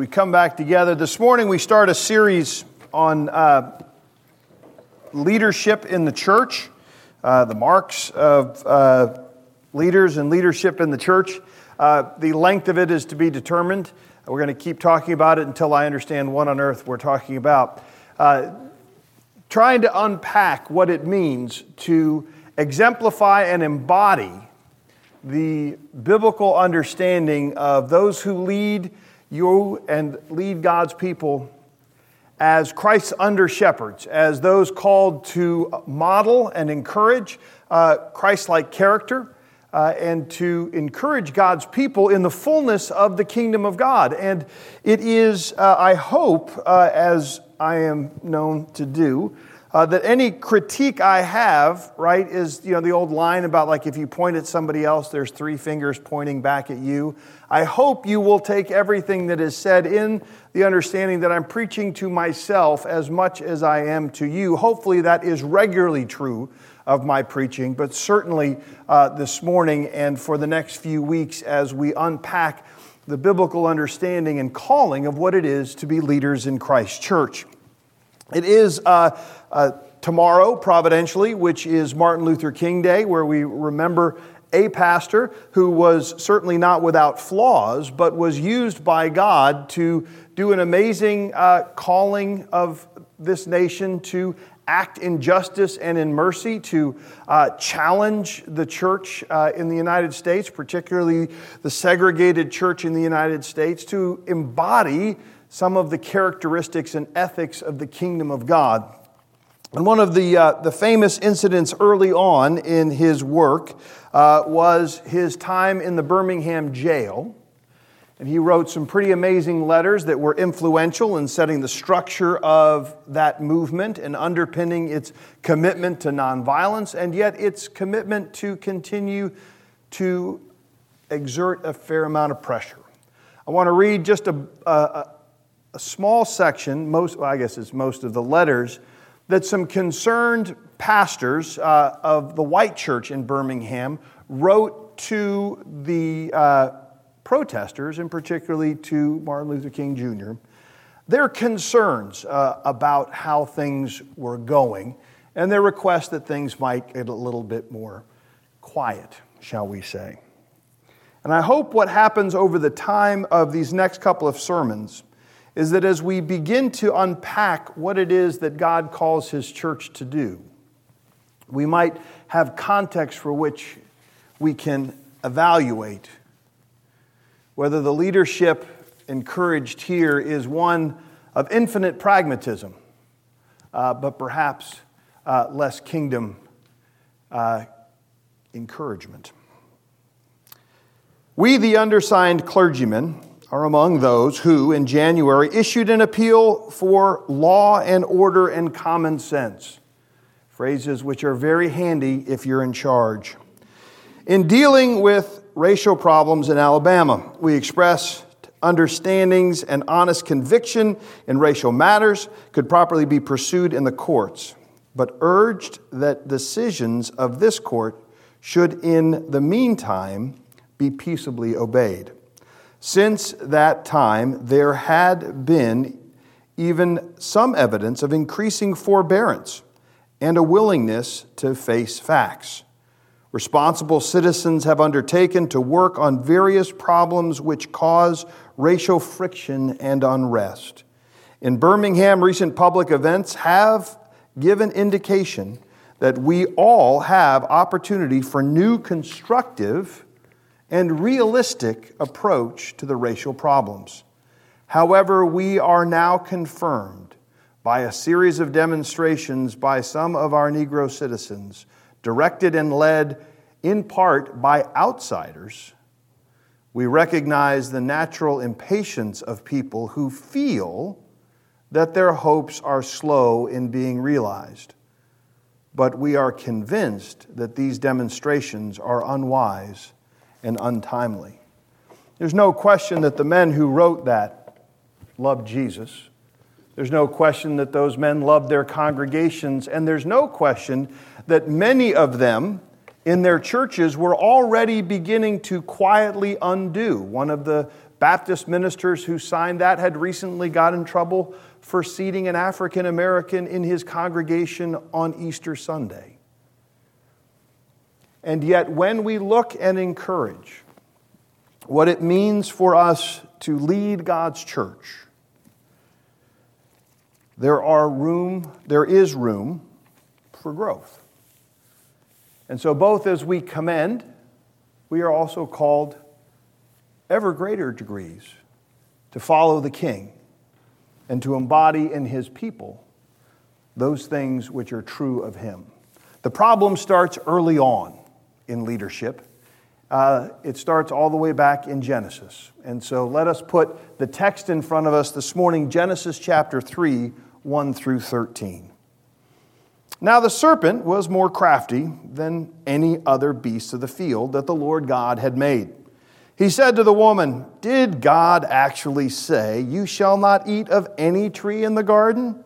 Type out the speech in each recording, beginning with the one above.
we come back together. This morning we start a series on uh, leadership in the church, uh, the marks of uh, leaders and leadership in the church. Uh, the length of it is to be determined. We're going to keep talking about it until I understand what on earth we're talking about. Uh, trying to unpack what it means to exemplify and embody the biblical understanding of those who lead you and lead God's people as Christ's under shepherds, as those called to model and encourage uh, Christ like character. Uh, and to encourage God's people in the fullness of the kingdom of God. And it is, uh, I hope, uh, as I am known to do, uh, that any critique I have, right, is you know the old line about like if you point at somebody else, there's three fingers pointing back at you. I hope you will take everything that is said in the understanding that I'm preaching to myself as much as I am to you. Hopefully, that is regularly true of my preaching, but certainly uh, this morning and for the next few weeks as we unpack the biblical understanding and calling of what it is to be leaders in Christ's church. It is uh, uh, tomorrow, providentially, which is Martin Luther King Day, where we remember a pastor who was certainly not without flaws, but was used by God to do an amazing uh, calling of this nation to act in justice and in mercy, to uh, challenge the church uh, in the United States, particularly the segregated church in the United States, to embody some of the characteristics and ethics of the kingdom of God. And one of the, uh, the famous incidents early on in his work uh, was his time in the Birmingham jail. And he wrote some pretty amazing letters that were influential in setting the structure of that movement and underpinning its commitment to nonviolence and yet its commitment to continue to exert a fair amount of pressure. I want to read just a, a, a small section, most, well, I guess it's most of the letters, that some concerned pastors uh, of the white church in Birmingham wrote to the uh, protesters, and particularly to Martin Luther King Jr., their concerns uh, about how things were going and their request that things might get a little bit more quiet, shall we say. And I hope what happens over the time of these next couple of sermons is that as we begin to unpack what it is that God calls His church to do, we might have context for which we can evaluate whether the leadership encouraged here is one of infinite pragmatism, uh, but perhaps uh, less kingdom uh, encouragement. We, the undersigned clergymen, are among those who, in January, issued an appeal for law and order and common sense. Phrases which are very handy if you're in charge. In dealing with racial problems in Alabama, we express understandings and honest conviction in racial matters could properly be pursued in the courts, but urged that decisions of this court should, in the meantime, be peaceably obeyed. Since that time, there had been even some evidence of increasing forbearance and a willingness to face facts. Responsible citizens have undertaken to work on various problems which cause racial friction and unrest. In Birmingham, recent public events have given indication that we all have opportunity for new constructive and realistic approach to the racial problems. However, we are now confirmed by a series of demonstrations by some of our Negro citizens, directed and led in part by outsiders. We recognize the natural impatience of people who feel that their hopes are slow in being realized. But we are convinced that these demonstrations are unwise and untimely. There's no question that the men who wrote that loved Jesus. There's no question that those men loved their congregations, and there's no question that many of them in their churches were already beginning to quietly undo one of the Baptist ministers who signed that had recently got in trouble for seating an African American in his congregation on Easter Sunday. And yet, when we look and encourage what it means for us to lead God's church, there are room, there is room for growth. And so, both as we commend, we are also called ever greater degrees to follow the King and to embody in his people those things which are true of him. The problem starts early on in leadership. Uh, it starts all the way back in Genesis. And so let us put the text in front of us this morning Genesis chapter 3, 1 through 13. Now the serpent was more crafty than any other beast of the field that the Lord God had made. He said to the woman, Did God actually say, You shall not eat of any tree in the garden?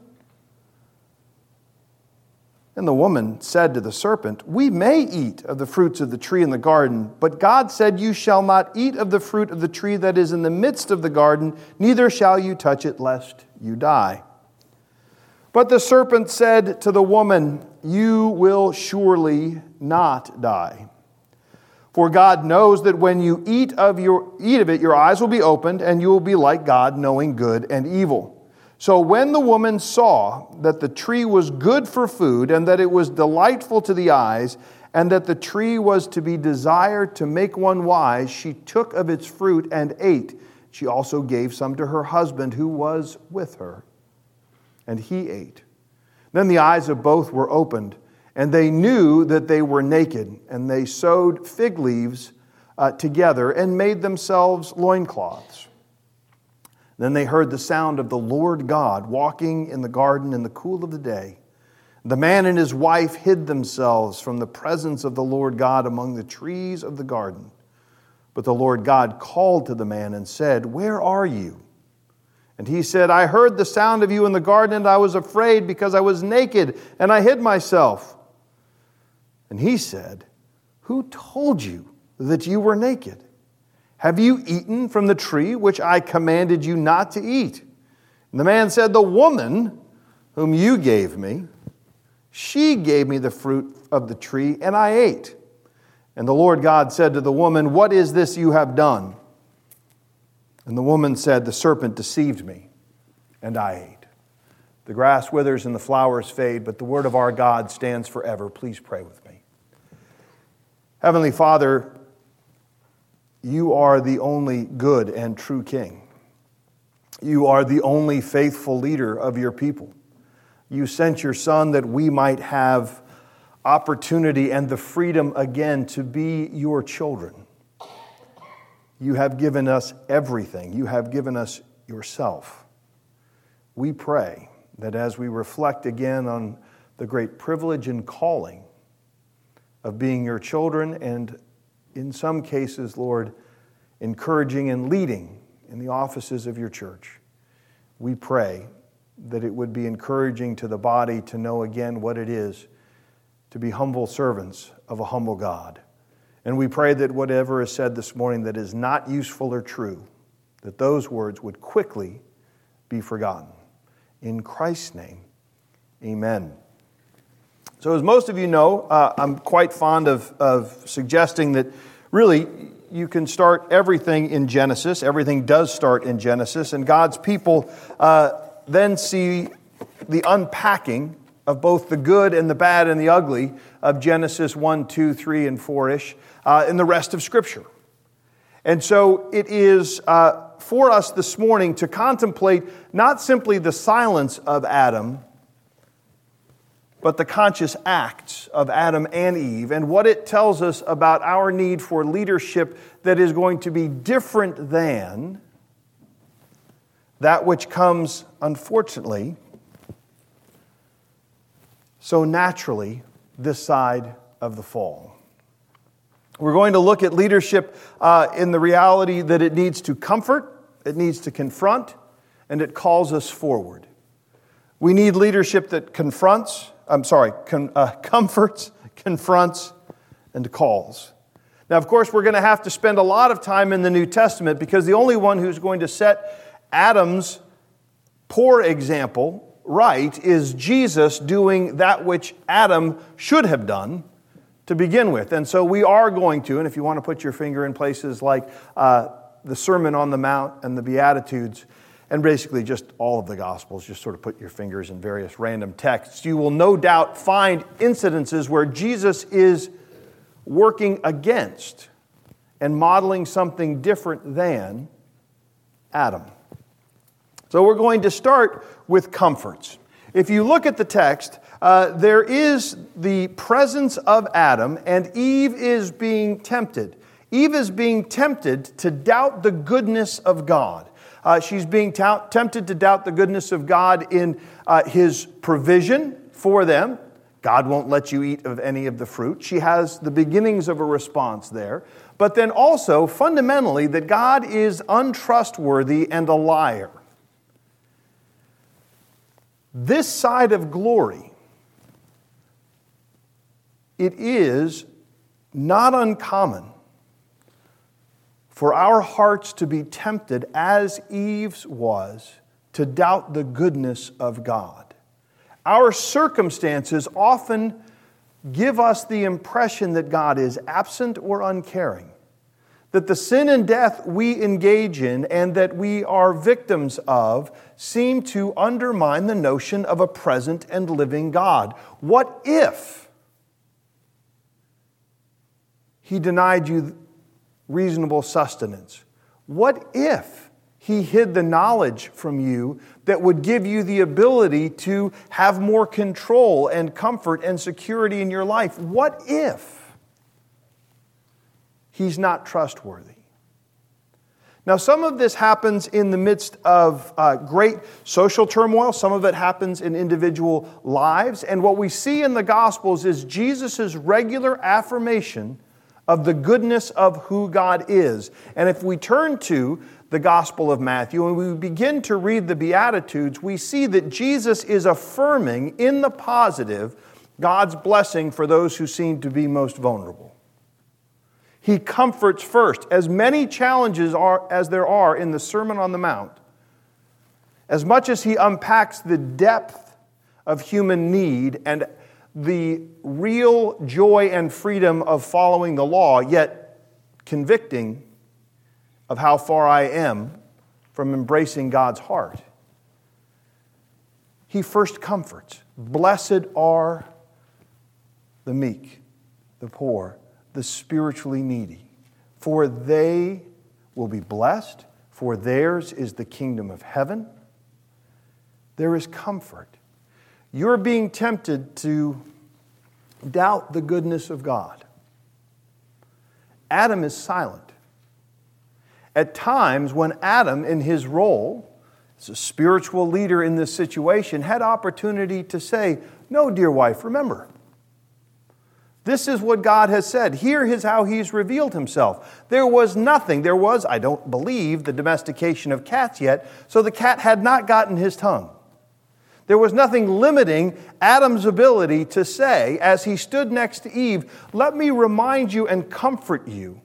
And the woman said to the serpent, We may eat of the fruits of the tree in the garden, but God said, You shall not eat of the fruit of the tree that is in the midst of the garden, neither shall you touch it, lest you die. But the serpent said to the woman, You will surely not die. For God knows that when you eat of, your, eat of it, your eyes will be opened, and you will be like God, knowing good and evil. So when the woman saw that the tree was good for food, and that it was delightful to the eyes, and that the tree was to be desired to make one wise, she took of its fruit and ate. She also gave some to her husband who was with her, and he ate. Then the eyes of both were opened and they knew that they were naked, and they sewed fig leaves uh, together and made themselves loincloths. Then they heard the sound of the Lord God walking in the garden in the cool of the day. The man and his wife hid themselves from the presence of the Lord God among the trees of the garden. But the Lord God called to the man and said, Where are you? And he said, I heard the sound of you in the garden, and I was afraid because I was naked, and I hid myself. And he said, Who told you that you were naked? Have you eaten from the tree which I commanded you not to eat? And the man said, The woman whom you gave me, she gave me the fruit of the tree, and I ate. And the Lord God said to the woman, What is this you have done? And the woman said, The serpent deceived me, and I ate. The grass withers and the flowers fade, but the word of our God stands forever. Please pray with me. Heavenly Father, you are the only good and true King. You are the only faithful leader of your people. You sent your Son that we might have opportunity and the freedom again to be your children. You have given us everything, you have given us yourself. We pray that as we reflect again on the great privilege and calling of being your children, and in some cases, Lord, encouraging and leading in the offices of your church. We pray that it would be encouraging to the body to know again what it is to be humble servants of a humble God. And we pray that whatever is said this morning that is not useful or true, that those words would quickly be forgotten. In Christ's name, amen. So, as most of you know, uh, I'm quite fond of, of suggesting that really you can start everything in Genesis. Everything does start in Genesis, and God's people uh, then see the unpacking of both the good and the bad and the ugly of Genesis 1, 2, 3, and 4 ish uh, in the rest of Scripture. And so it is uh, for us this morning to contemplate not simply the silence of Adam but the conscious acts of Adam and Eve and what it tells us about our need for leadership that is going to be different than that which comes, unfortunately, so naturally this side of the fall. We're going to look at leadership uh, in the reality that it needs to comfort, it needs to confront, and it calls us forward. We need leadership that confronts, I'm sorry, con, uh, comforts, confronts, and calls. Now, of course, we're going to have to spend a lot of time in the New Testament because the only one who's going to set Adam's poor example right is Jesus doing that which Adam should have done to begin with. And so we are going to, and if you want to put your finger in places like uh, the Sermon on the Mount and the Beatitudes, and basically just all of the Gospels, just sort of put your fingers in various random texts, you will no doubt find incidences where Jesus is working against and modeling something different than Adam. So we're going to start with comforts. If you look at the text, uh, there is the presence of Adam, and Eve is being tempted. Eve is being tempted to doubt the goodness of God. Uh, she's being t- tempted to doubt the goodness of God in uh, his provision for them. God won't let you eat of any of the fruit. She has the beginnings of a response there. But then also, fundamentally, that God is untrustworthy and a liar. This side of glory, it is not uncommon for our hearts to be tempted, as Eve's was, to doubt the goodness of God. Our circumstances often give us the impression that God is absent or uncaring, that the sin and death we engage in and that we are victims of seem to undermine the notion of a present and living God. What if He denied you reasonable sustenance? What if He hid the knowledge from you that would give you the ability to have more control and comfort and security in your life. What if he's not trustworthy? Now, some of this happens in the midst of uh, great social turmoil. Some of it happens in individual lives. And what we see in the Gospels is Jesus' regular affirmation of the goodness of who God is. And if we turn to the Gospel of Matthew and we begin to read the Beatitudes, we see that Jesus is affirming in the positive God's blessing for those who seem to be most vulnerable. He comforts first. As many challenges are, as there are in the Sermon on the Mount, as much as he unpacks the depth of human need and the real joy and freedom of following the law, yet convicting of how far I am from embracing God's heart. He first comforts. Blessed are the meek, the poor, the spiritually needy, for they will be blessed, for theirs is the kingdom of heaven. There is comfort. You're being tempted to doubt the goodness of God. Adam is silent at times when Adam, in his role as a spiritual leader in this situation, had opportunity to say, No, dear wife, remember, this is what God has said. Here is how He's revealed Himself. There was nothing. There was, I don't believe, the domestication of cats yet, so the cat had not gotten his tongue. There was nothing limiting Adam's ability to say, as he stood next to Eve, Let me remind you and comfort you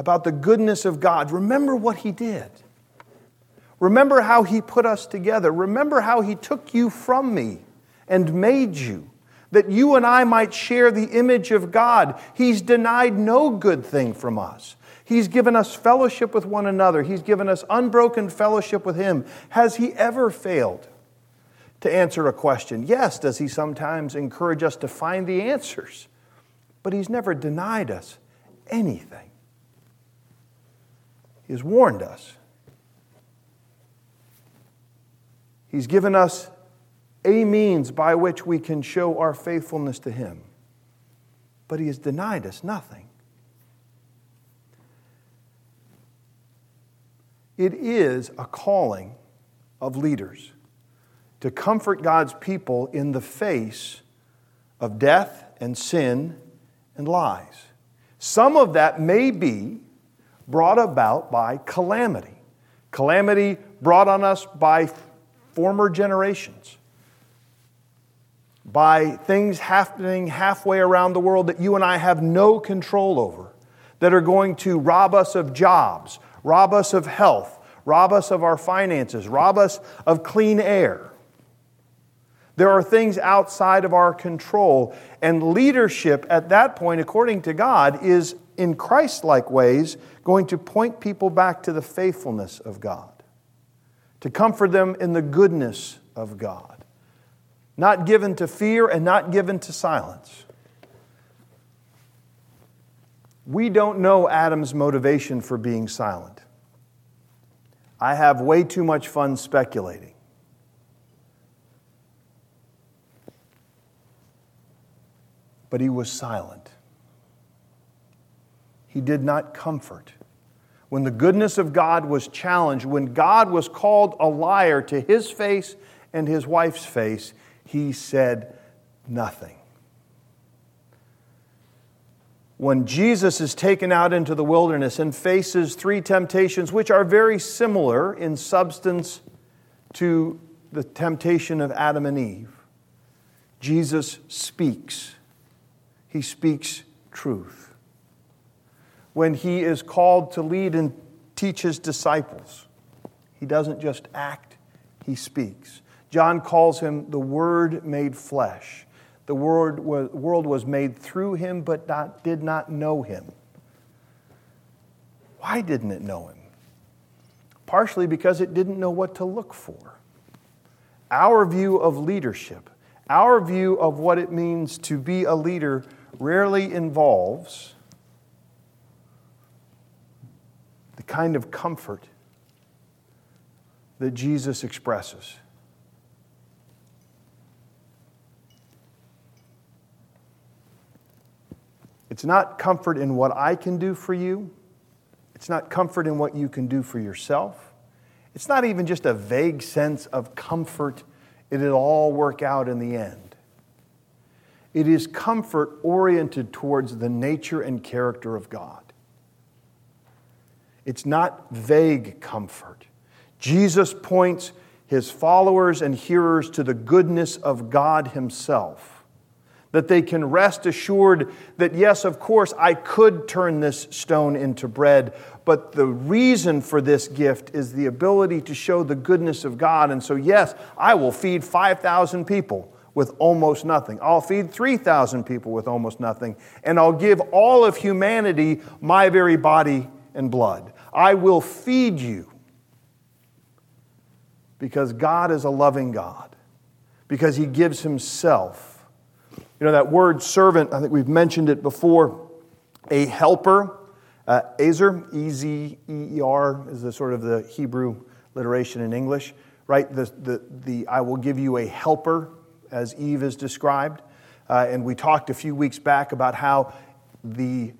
about the goodness of God, remember what He did. Remember how He put us together. Remember how He took you from me and made you, that you and I might share the image of God. He's denied no good thing from us. He's given us fellowship with one another, He's given us unbroken fellowship with Him. Has He ever failed? To answer a question. Yes, does he sometimes encourage us to find the answers? But he's never denied us anything. He has warned us. He's given us a means by which we can show our faithfulness to Him. But He has denied us nothing. It is a calling of leaders to comfort God's people in the face of death and sin and lies. Some of that may be brought about by calamity. Calamity brought on us by former generations. by things happening halfway around the world that you and I have no control over, that are going to rob us of jobs, rob us of health, rob us of our finances, rob us of clean air. There are things outside of our control, and leadership at that point, according to God, is in Christ like ways going to point people back to the faithfulness of God, to comfort them in the goodness of God not given to fear and not given to silence. We don't know Adam's motivation for being silent. I have way too much fun speculating. But he was silent. He did not comfort. When the goodness of God was challenged, when God was called a liar to his face and his wife's face, he said nothing. When Jesus is taken out into the wilderness and faces three temptations, which are very similar in substance to the temptation of Adam and Eve, Jesus speaks. He speaks truth. When he is called to lead and teach his disciples, he doesn't just act, he speaks. John calls him the Word made flesh. The world was made through him, but not, did not know him. Why didn't it know him? Partially because it didn't know what to look for. Our view of leadership, our view of what it means to be a leader, rarely involves the kind of comfort that Jesus expresses. It's not comfort in what I can do for you. It's not comfort in what you can do for yourself. It's not even just a vague sense of comfort. It'll all work out in the end. It is comfort oriented towards the nature and character of God. It's not vague comfort. Jesus points his followers and hearers to the goodness of God Himself that they can rest assured that, yes, of course, I could turn this stone into bread, but the reason for this gift is the ability to show the goodness of God. And so, yes, I will feed 5,000 people with almost nothing. I'll feed 3,000 people with almost nothing. And I'll give all of humanity my very body and blood. I will feed you because God is a loving God, because He gives Himself you know, that word servant, I think we've mentioned it before, a helper. Uh, Ezer, E Z E E R, is the sort of the Hebrew literation in English, right? The, the, the I will give you a helper, as Eve is described. Uh, and we talked a few weeks back about how the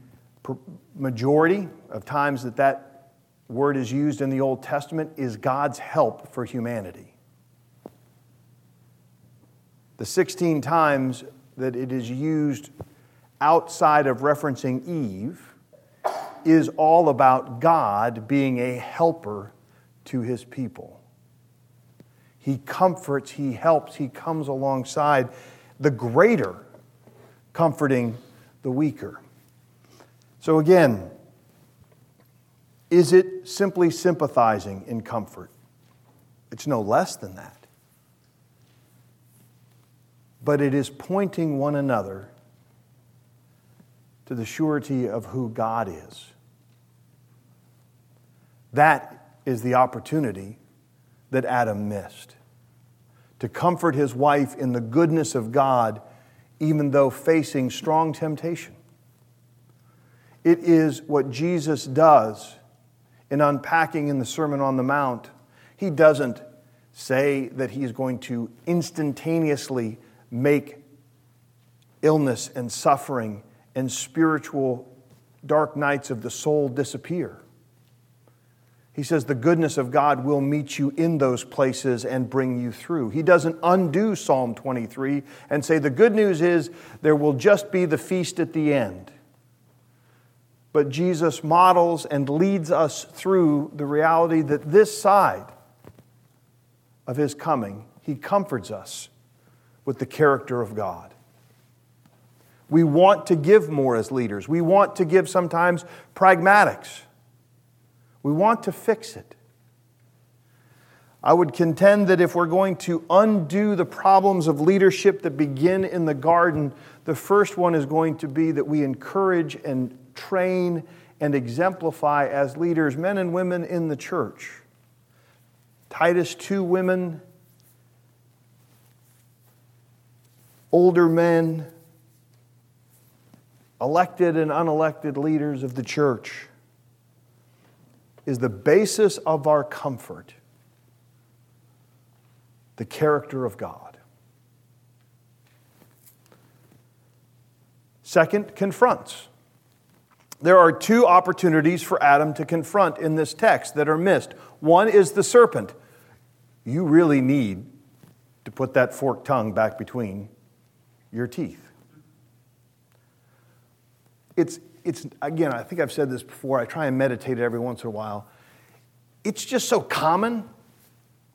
majority of times that that word is used in the Old Testament is God's help for humanity. The 16 times that it is used outside of referencing Eve is all about God being a helper to his people. He comforts, he helps, he comes alongside the greater, comforting the weaker. So, again, is it simply sympathizing in comfort? It's no less than that but it is pointing one another to the surety of who God is. That is the opportunity that Adam missed to comfort his wife in the goodness of God, even though facing strong temptation. It is what Jesus does in unpacking in the Sermon on the Mount. He doesn't say that he's going to instantaneously make illness and suffering and spiritual dark nights of the soul disappear. He says the goodness of God will meet you in those places and bring you through. He doesn't undo Psalm 23 and say the good news is there will just be the feast at the end. But Jesus models and leads us through the reality that this side of his coming, he comforts us with the character of God. We want to give more as leaders. We want to give sometimes pragmatics. We want to fix it. I would contend that if we're going to undo the problems of leadership that begin in the garden, the first one is going to be that we encourage and train and exemplify as leaders men and women in the church. Titus 2 women, older men, elected and unelected leaders of the church is the basis of our comfort the character of God. Second, confronts. There are two opportunities for Adam to confront in this text that are missed. One is the serpent. You really need to put that forked tongue back between your teeth. It's, it's, again, I think I've said this before. I try and meditate it every once in a while. It's just so common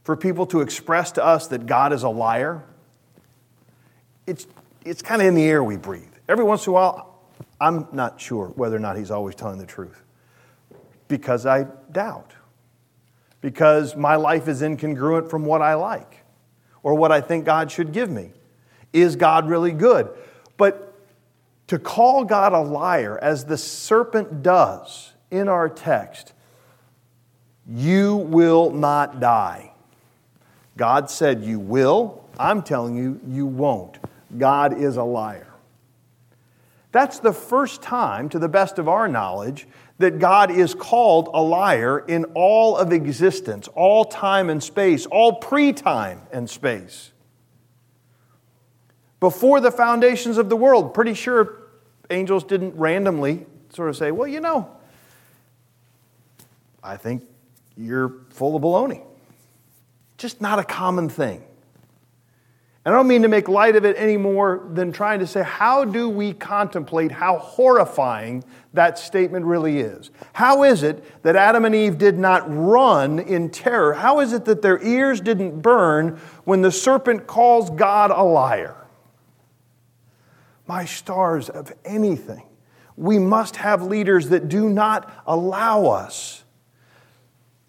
for people to express to us that God is a liar. It's, it's kind of in the air we breathe. Every once in a while, I'm not sure whether or not he's always telling the truth because I doubt, because my life is incongruent from what I like or what I think God should give me. Is God really good? But to call God a liar, as the serpent does in our text, you will not die. God said you will. I'm telling you, you won't. God is a liar. That's the first time, to the best of our knowledge, that God is called a liar in all of existence, all time and space, all pre time and space before the foundations of the world. Pretty sure angels didn't randomly sort of say, well, you know, I think you're full of baloney. Just not a common thing. And I don't mean to make light of it any more than trying to say, how do we contemplate how horrifying that statement really is? How is it that Adam and Eve did not run in terror? How is it that their ears didn't burn when the serpent calls God a liar? My stars, of anything. We must have leaders that do not allow us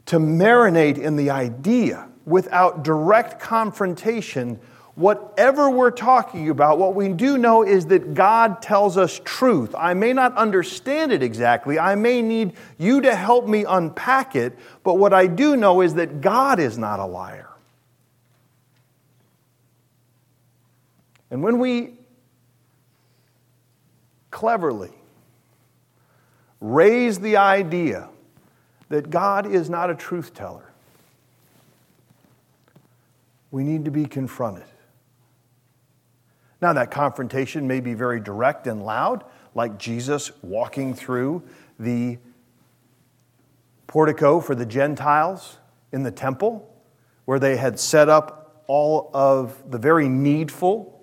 to marinate in the idea without direct confrontation. Whatever we're talking about, what we do know is that God tells us truth. I may not understand it exactly. I may need you to help me unpack it. But what I do know is that God is not a liar. And when we cleverly raise the idea that God is not a truth teller, we need to be confronted. Now, that confrontation may be very direct and loud, like Jesus walking through the portico for the Gentiles in the temple, where they had set up all of the very needful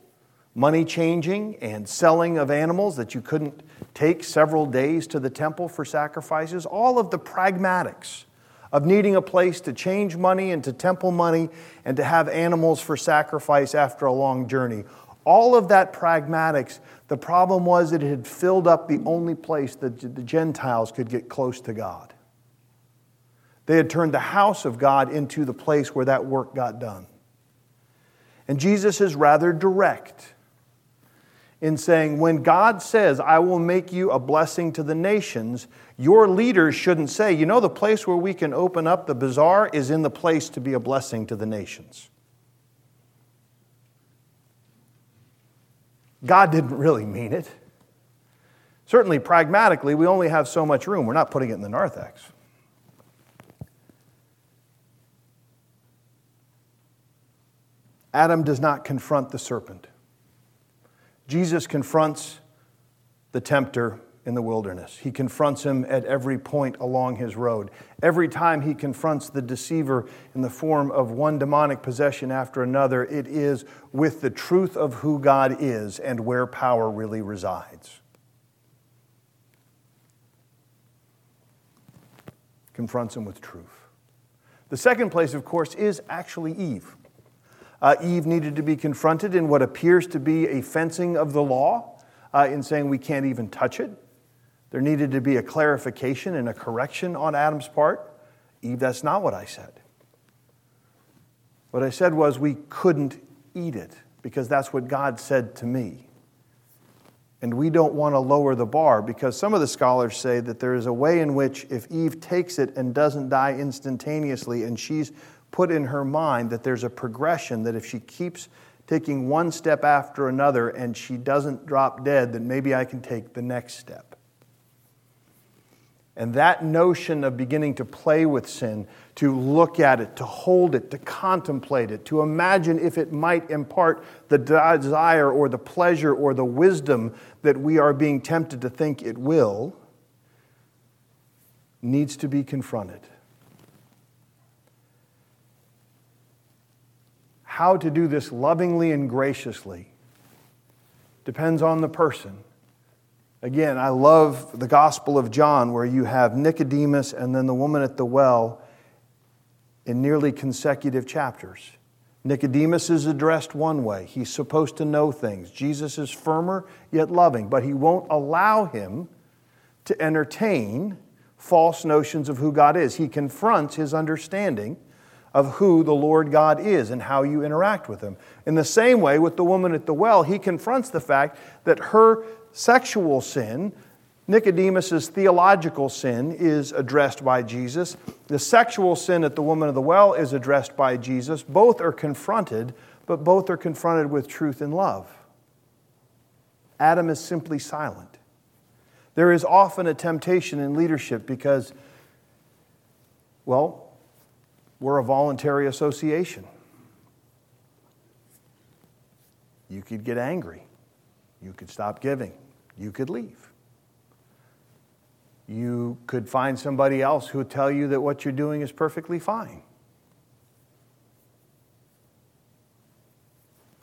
money changing and selling of animals that you couldn't take several days to the temple for sacrifices, all of the pragmatics of needing a place to change money into temple money and to have animals for sacrifice after a long journey. All of that pragmatics, the problem was that it had filled up the only place that the Gentiles could get close to God. They had turned the house of God into the place where that work got done. And Jesus is rather direct in saying, when God says, I will make you a blessing to the nations, your leaders shouldn't say, you know, the place where we can open up the bazaar is in the place to be a blessing to the nations. God didn't really mean it. Certainly, pragmatically, we only have so much room. We're not putting it in the narthex. Adam does not confront the serpent. Jesus confronts the tempter in the wilderness. He confronts him at every point along his road. Every time he confronts the deceiver in the form of one demonic possession after another, it is with the truth of who God is and where power really resides. Confronts him with truth. The second place, of course, is actually Eve. Uh, Eve needed to be confronted in what appears to be a fencing of the law, uh, in saying we can't even touch it. There needed to be a clarification and a correction on Adam's part. Eve, that's not what I said. What I said was we couldn't eat it because that's what God said to me. And we don't want to lower the bar because some of the scholars say that there is a way in which if Eve takes it and doesn't die instantaneously, and she's put in her mind that there's a progression, that if she keeps taking one step after another and she doesn't drop dead, then maybe I can take the next step. And that notion of beginning to play with sin, to look at it, to hold it, to contemplate it, to imagine if it might impart the desire or the pleasure or the wisdom that we are being tempted to think it will, needs to be confronted. How to do this lovingly and graciously depends on the person Again, I love the Gospel of John where you have Nicodemus and then the woman at the well in nearly consecutive chapters. Nicodemus is addressed one way. He's supposed to know things. Jesus is firmer yet loving, but he won't allow him to entertain false notions of who God is. He confronts his understanding of who the Lord God is and how you interact with him. In the same way, with the woman at the well, he confronts the fact that her sexual sin, Nicodemus's theological sin is addressed by Jesus. The sexual sin at the woman of the well is addressed by Jesus. Both are confronted, but both are confronted with truth and love. Adam is simply silent. There is often a temptation in leadership because, well, we're a voluntary association. You could get angry. You could stop giving you could leave. You could find somebody else who would tell you that what you're doing is perfectly fine.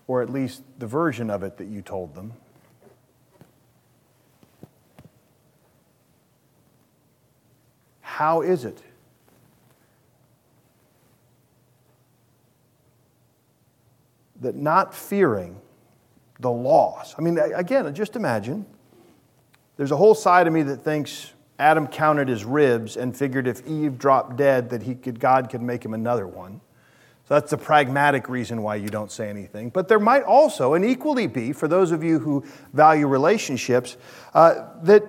Or at least the version of it that you told them. How is it? That not fearing the loss, I mean, again, just imagine there's a whole side of me that thinks Adam counted his ribs and figured if Eve dropped dead that he could, God could make him another one. So that's the pragmatic reason why you don't say anything. But there might also, and equally be, for those of you who value relationships, uh, that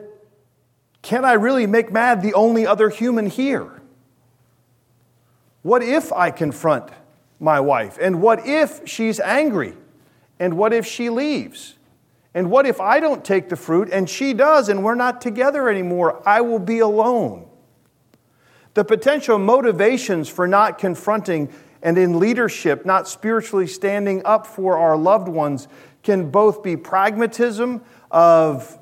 can I really make mad the only other human here? What if I confront my wife? And what if she's angry? And what if she leaves? And what if I don't take the fruit and she does and we're not together anymore? I will be alone. The potential motivations for not confronting and in leadership, not spiritually standing up for our loved ones, can both be pragmatism of,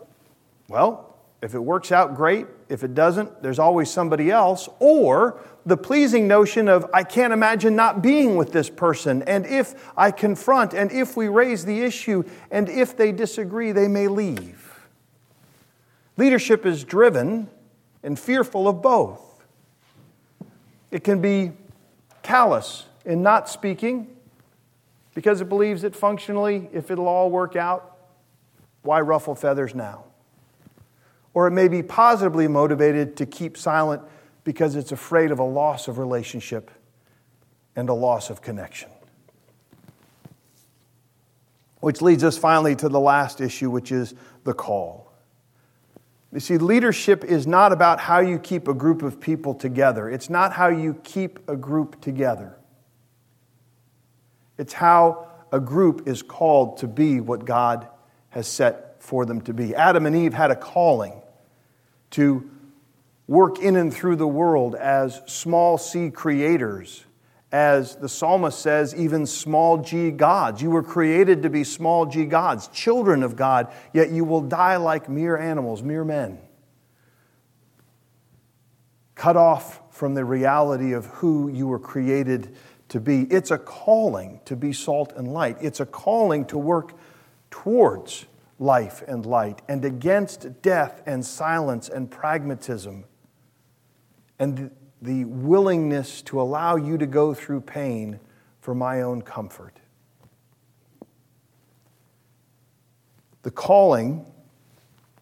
well, if it works out, great. If it doesn't, there's always somebody else. Or the pleasing notion of, I can't imagine not being with this person. And if I confront, and if we raise the issue, and if they disagree, they may leave. Leadership is driven and fearful of both. It can be callous in not speaking because it believes that functionally, if it'll all work out, why ruffle feathers now? Or it may be positively motivated to keep silent because it's afraid of a loss of relationship and a loss of connection. Which leads us finally to the last issue, which is the call. You see, leadership is not about how you keep a group of people together. It's not how you keep a group together. It's how a group is called to be what God has set for them to be. Adam and Eve had a calling to work in and through the world as small c creators, as the psalmist says, even small g gods. You were created to be small g gods, children of God, yet you will die like mere animals, mere men. Cut off from the reality of who you were created to be. It's a calling to be salt and light, it's a calling to work towards life and light, and against death and silence and pragmatism, and the willingness to allow you to go through pain for my own comfort. The calling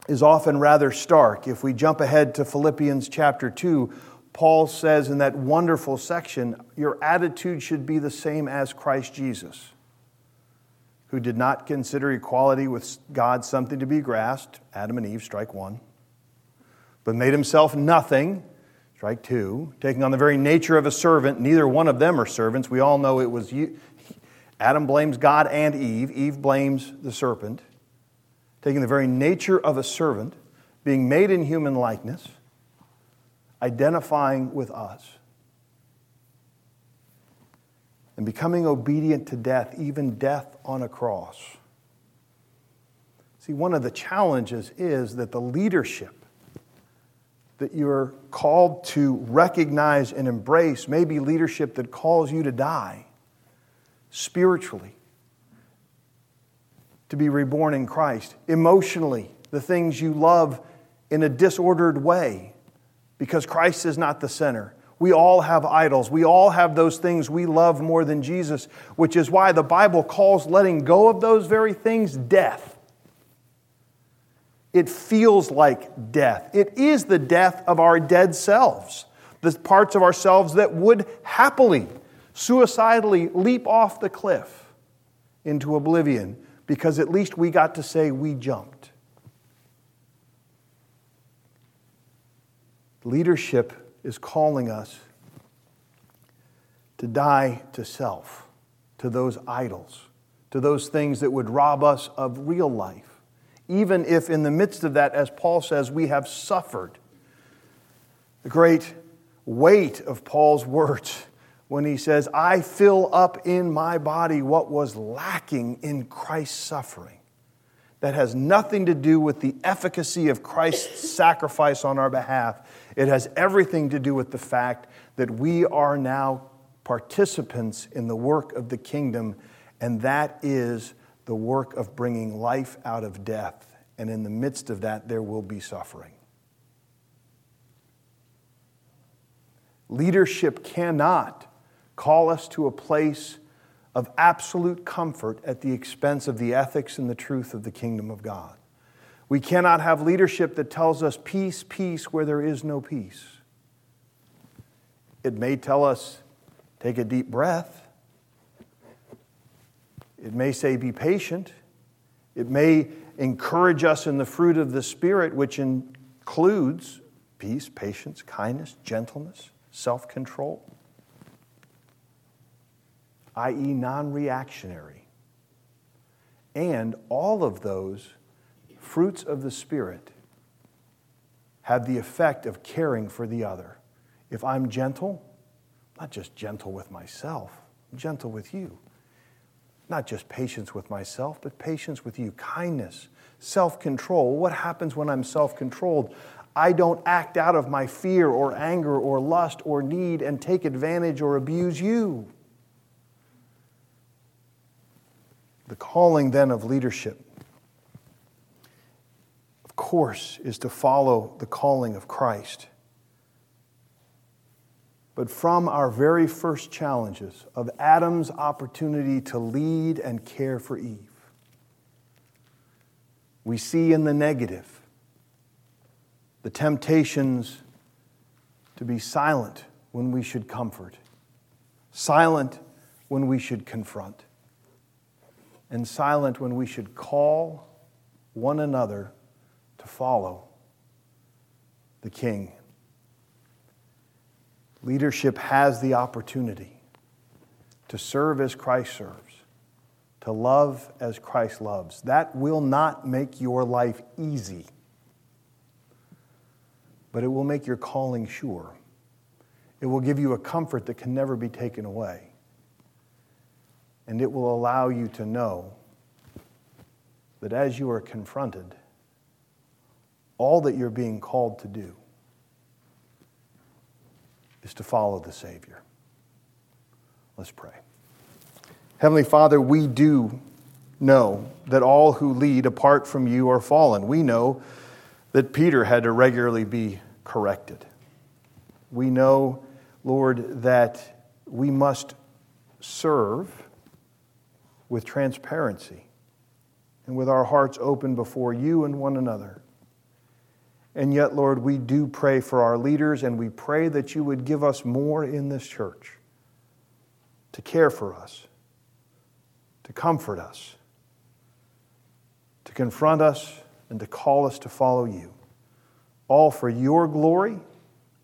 is often rather stark. If we jump ahead to Philippians chapter 2, Paul says in that wonderful section, Your attitude should be the same as Christ Jesus who did not consider equality with God something to be grasped, Adam and Eve, strike one, but made himself nothing, strike two, taking on the very nature of a servant. Neither one of them are servants. We all know it was you. Adam blames God and Eve, Eve blames the serpent taking the very nature of a servant, being made in human likeness, identifying with us, and becoming obedient to death, even death on a cross. See, one of the challenges is that the leadership that you're called to recognize and embrace may be leadership that calls you to die spiritually to be reborn in Christ. Emotionally, the things you love in a disordered way because Christ is not the center. We all have idols. We all have those things we love more than Jesus, which is why the Bible calls letting go of those very things death. It feels like death. It is the death of our dead selves, the parts of ourselves that would happily, suicidally leap off the cliff into oblivion because at least we got to say we jumped. Leadership is calling us to die to self, to those idols, to those things that would rob us of real life. Even if, in the midst of that, as Paul says, we have suffered. The great weight of Paul's words when he says, I fill up in my body what was lacking in Christ's suffering. That has nothing to do with the efficacy of Christ's sacrifice on our behalf. It has everything to do with the fact that we are now participants in the work of the kingdom, and that is the work of bringing life out of death. And in the midst of that, there will be suffering. Leadership cannot call us to a place of absolute comfort at the expense of the ethics and the truth of the kingdom of God. We cannot have leadership that tells us peace, peace where there is no peace. It may tell us, take a deep breath. It may say, be patient. It may encourage us in the fruit of the Spirit, which includes peace, patience, kindness, gentleness, self control i.e., non reactionary. And all of those fruits of the Spirit have the effect of caring for the other. If I'm gentle, not just gentle with myself, I'm gentle with you. Not just patience with myself, but patience with you. Kindness, self control. What happens when I'm self controlled? I don't act out of my fear or anger or lust or need and take advantage or abuse you. The calling then of leadership, course, is to follow the calling of Christ. But from our very first challenges of Adam's opportunity to lead and care for Eve, we see in the negative the temptations to be silent when we should comfort, silent when we should confront and silent when we should call one another follow the King. Leadership has the opportunity to serve as Christ serves, to love as Christ loves. That will not make your life easy, but it will make your calling sure. It will give you a comfort that can never be taken away and it will allow you to know that as you are confronted, all that you're being called to do is to follow the Savior. Let's pray. Heavenly Father, we do know that all who lead apart from you are fallen. We know that Peter had to regularly be corrected. We know, Lord, that we must serve with transparency and with our hearts open before you and one another. And yet, Lord, we do pray for our leaders, and we pray that you would give us more in this church to care for us, to comfort us, to confront us, and to call us to follow you. All for your glory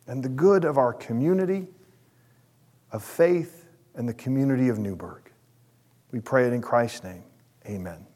and the good of our community of faith and the community of Newburgh. We pray it in Christ's name. Amen.